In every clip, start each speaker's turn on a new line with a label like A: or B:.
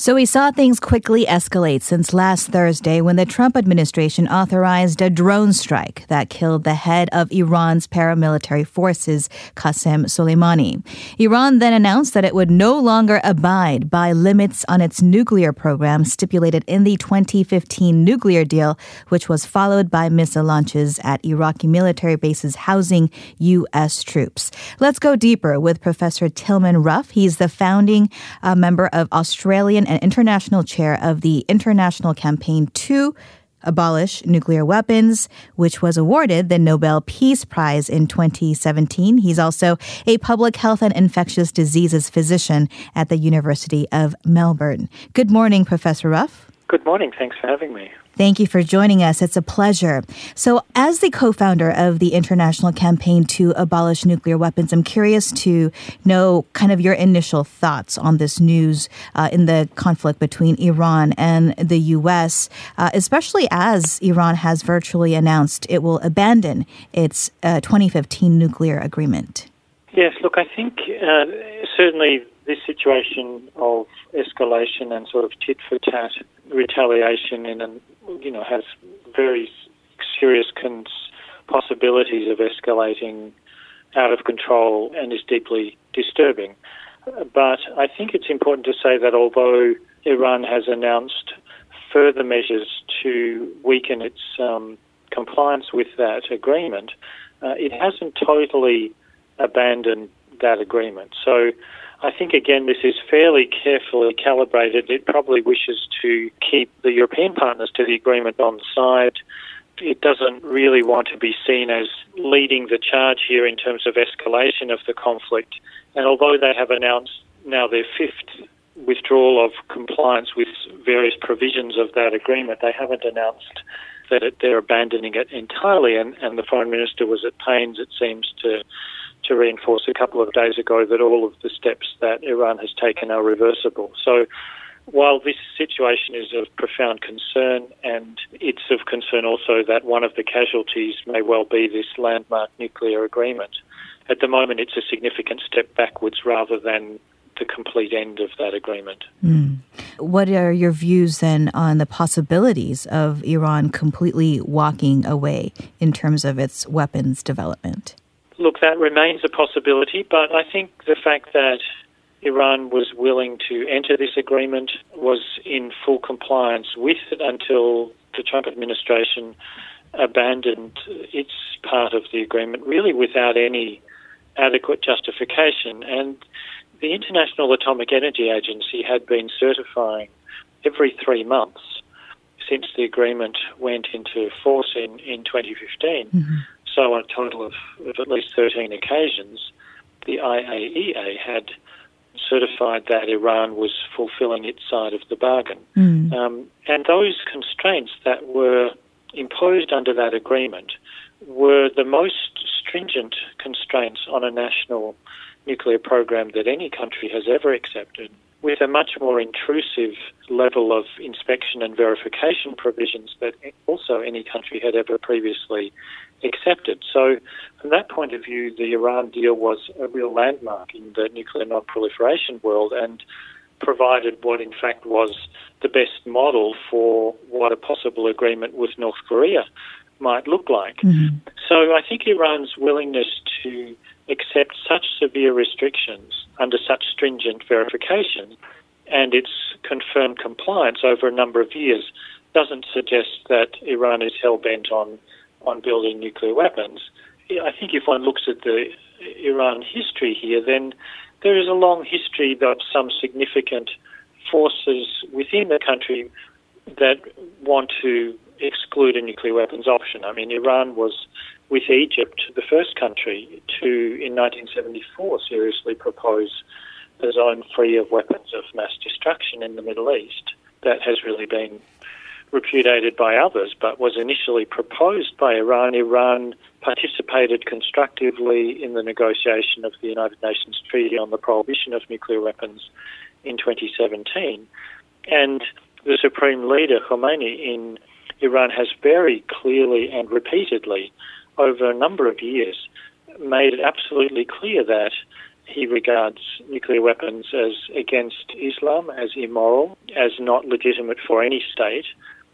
A: So we saw things quickly escalate since last Thursday when the Trump administration authorized a drone strike that killed the head of Iran's paramilitary forces, Qasem Soleimani. Iran then announced that it would no longer abide by limits on its nuclear program stipulated in the 2015 nuclear deal, which was followed by missile launches at Iraqi military bases housing U.S. troops. Let's go deeper with Professor Tilman Ruff. He's the founding uh, member of Australian and international chair of the International Campaign to abolish nuclear weapons, which was awarded the Nobel Peace Prize in 2017. He's also a public health and infectious diseases physician at the University of Melbourne. Good morning, Professor Ruff.
B: Good morning. Thanks for having me.
A: Thank you for joining us. It's a pleasure. So, as the co founder of the International Campaign to Abolish Nuclear Weapons, I'm curious to know kind of your initial thoughts on this news uh, in the conflict between Iran and the U.S., uh, especially as Iran has virtually announced it will abandon its uh, 2015 nuclear agreement.
B: Yes, look, I think uh, certainly this situation of escalation and sort of tit for tat retaliation in an you know, has very serious cons- possibilities of escalating out of control and is deeply disturbing. But I think it's important to say that although Iran has announced further measures to weaken its um, compliance with that agreement, uh, it hasn't totally abandoned that agreement. So I think, again, this is fairly carefully calibrated. It probably wishes to keep the European partners to the agreement on side. It doesn't really want to be seen as leading the charge here in terms of escalation of the conflict. And although they have announced now their fifth withdrawal of compliance with various provisions of that agreement, they haven't announced that they're abandoning it entirely. And, and the Foreign Minister was at pains, it seems, to to reinforce a couple of days ago that all of the steps that Iran has taken are reversible. So while this situation is of profound concern, and it's of concern also that one of the casualties may well be this landmark nuclear agreement, at the moment it's a significant step backwards rather than the complete end of that agreement.
A: Mm. What are your views then on the possibilities of Iran completely walking away in terms of its weapons development?
B: Look, that remains a possibility, but I think the fact that Iran was willing to enter this agreement was in full compliance with it until the Trump administration abandoned its part of the agreement, really without any adequate justification. And the International Atomic Energy Agency had been certifying every three months since the agreement went into force in, in 2015. Mm-hmm. So, on a total of, of at least 13 occasions, the IAEA had certified that Iran was fulfilling its side of the bargain. Mm. Um, and those constraints that were imposed under that agreement were the most stringent constraints on a national nuclear program that any country has ever accepted with a much more intrusive level of inspection and verification provisions that also any country had ever previously accepted. So, from that point of view, the Iran deal was a real landmark in the nuclear non-proliferation world and provided what in fact was the best model for what a possible agreement with North Korea might look like. Mm-hmm. So I think Iran's willingness to accept such severe restrictions under such stringent verification and its confirmed compliance over a number of years doesn't suggest that Iran is hell bent on, on building nuclear weapons. I think if one looks at the Iran history here, then there is a long history of some significant forces within the country that want to exclude a nuclear weapons option. I mean, Iran was with Egypt, the first country to, in 1974, seriously propose a zone free of weapons of mass destruction in the Middle East. That has really been repudiated by others, but was initially proposed by Iran. Iran participated constructively in the negotiation of the United Nations Treaty on the Prohibition of Nuclear Weapons in 2017. And the Supreme Leader, Khamenei, in Iran has very clearly and repeatedly over a number of years made it absolutely clear that he regards nuclear weapons as against Islam, as immoral, as not legitimate for any state,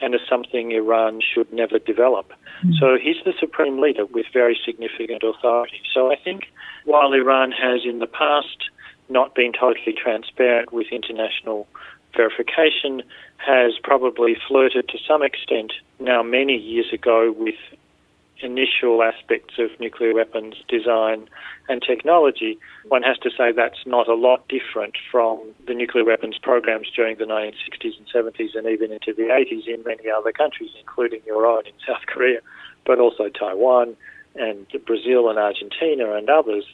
B: and as something Iran should never develop. Mm. So he's the supreme leader with very significant authority. So I think while Iran has in the past not been totally transparent with international verification, has probably flirted to some extent now many years ago with initial aspects of nuclear weapons design and technology, one has to say that's not a lot different from the nuclear weapons programs during the 1960s and 70s and even into the 80s in many other countries, including your own in South Korea, but also Taiwan and Brazil and Argentina and others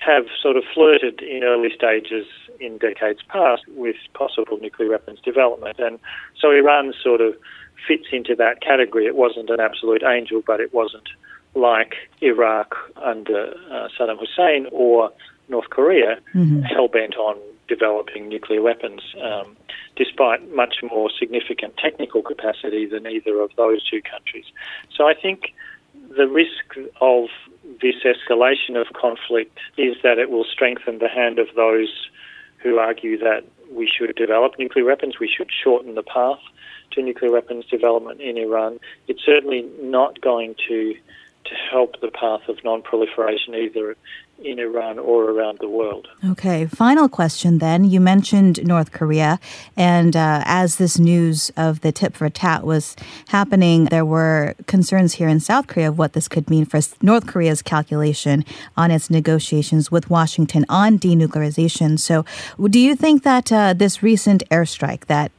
B: have sort of flirted in early stages in decades past with possible nuclear weapons development. And so Iran sort of fits into that category. It wasn't an absolute angel, but it wasn't like Iraq under uh, Saddam Hussein or North Korea, mm-hmm. hell bent on developing nuclear weapons, um, despite much more significant technical capacity than either of those two countries. So I think the risk of this escalation of conflict is that it will strengthen the hand of those who argue that we should develop nuclear weapons, we should shorten the path to nuclear weapons development in Iran. It's certainly not going to to help the path of non-proliferation either in Iran or around the world.
A: Okay, final question then. You mentioned North Korea, and uh, as this news of the tit for tat was happening, there were concerns here in South Korea of what this could mean for North Korea's calculation on its negotiations with Washington on denuclearization. So, do you think that uh, this recent airstrike that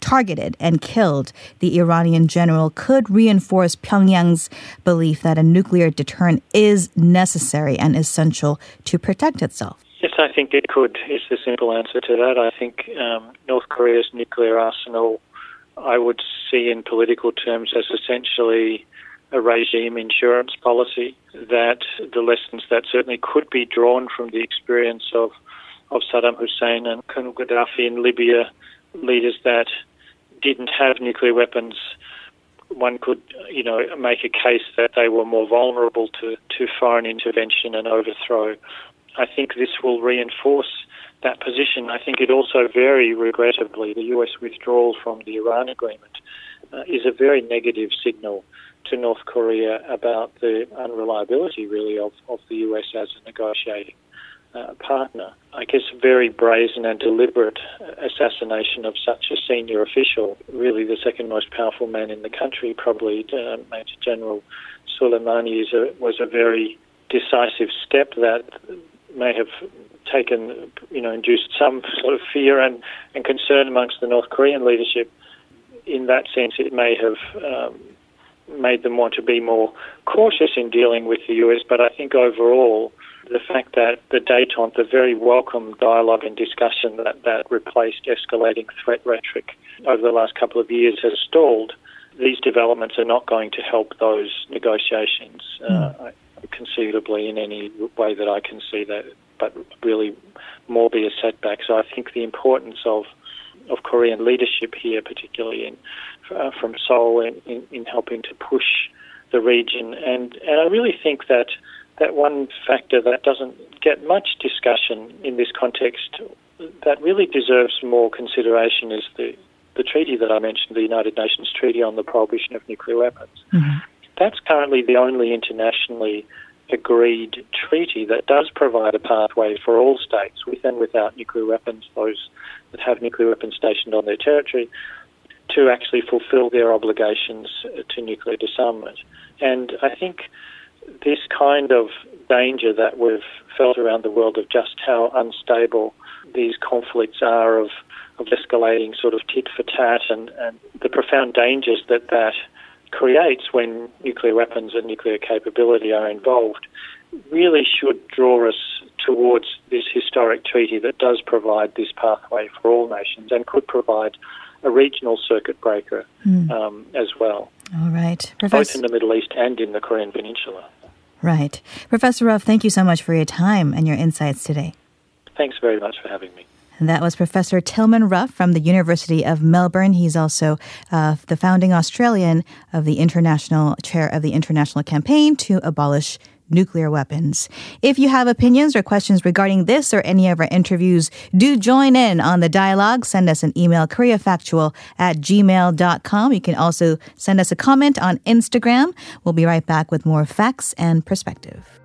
A: targeted and killed the Iranian general could reinforce Pyongyang's belief that a nuclear deterrent is necessary and essential to protect itself.
B: Yes, I think it could, is the simple answer to that. I think um, North Korea's nuclear arsenal, I would see in political terms as essentially a regime insurance policy that the lessons that certainly could be drawn from the experience of, of Saddam Hussein and Colonel Gaddafi in Libya, leaders that didn't have nuclear weapons, one could, you know, make a case that they were more vulnerable to, to foreign intervention and overthrow. I think this will reinforce that position. I think it also very regrettably, the US withdrawal from the Iran agreement uh, is a very negative signal to North Korea about the unreliability, really, of, of the US as a negotiating uh, partner. I guess a very brazen and deliberate assassination of such a senior official, really the second most powerful man in the country, probably uh, Major General Soleimani, is a, was a very decisive step that may have taken, you know, induced some sort of fear and, and concern amongst the North Korean leadership. In that sense, it may have um, made them want to be more cautious in dealing with the US, but I think overall, the fact that the detente, the very welcome dialogue and discussion that, that replaced escalating threat rhetoric over the last couple of years has stalled, these developments are not going to help those negotiations uh, conceivably in any way that I can see that, but really more be a setback. So I think the importance of of Korean leadership here, particularly in, uh, from Seoul, in, in, in helping to push the region, and and I really think that that one factor that doesn't get much discussion in this context that really deserves more consideration is the, the treaty that I mentioned, the United Nations Treaty on the Prohibition of Nuclear Weapons. Mm-hmm. That's currently the only internationally agreed treaty that does provide a pathway for all states, with and without nuclear weapons, those that have nuclear weapons stationed on their territory, to actually fulfill their obligations to nuclear disarmament. And I think this kind of danger that we've felt around the world of just how unstable these conflicts are of, of escalating sort of tit for tat and, and the profound dangers that that creates when nuclear weapons and nuclear capability are involved really should draw us towards this historic treaty that does provide this pathway for all nations and could provide a regional circuit breaker mm. um, as well.
A: All right.
B: Professor- Both in the Middle East and in the Korean Peninsula.
A: Right. Professor Ruff, thank you so much for your time and your insights today.
B: Thanks very much for having me.
A: And that was Professor Tilman Ruff from the University of Melbourne. He's also uh, the founding Australian of the International Chair of the International Campaign to Abolish nuclear weapons. If you have opinions or questions regarding this or any of our interviews, do join in on the dialogue. Send us an email, koreafactual at gmail.com. You can also send us a comment on Instagram. We'll be right back with more facts and perspective.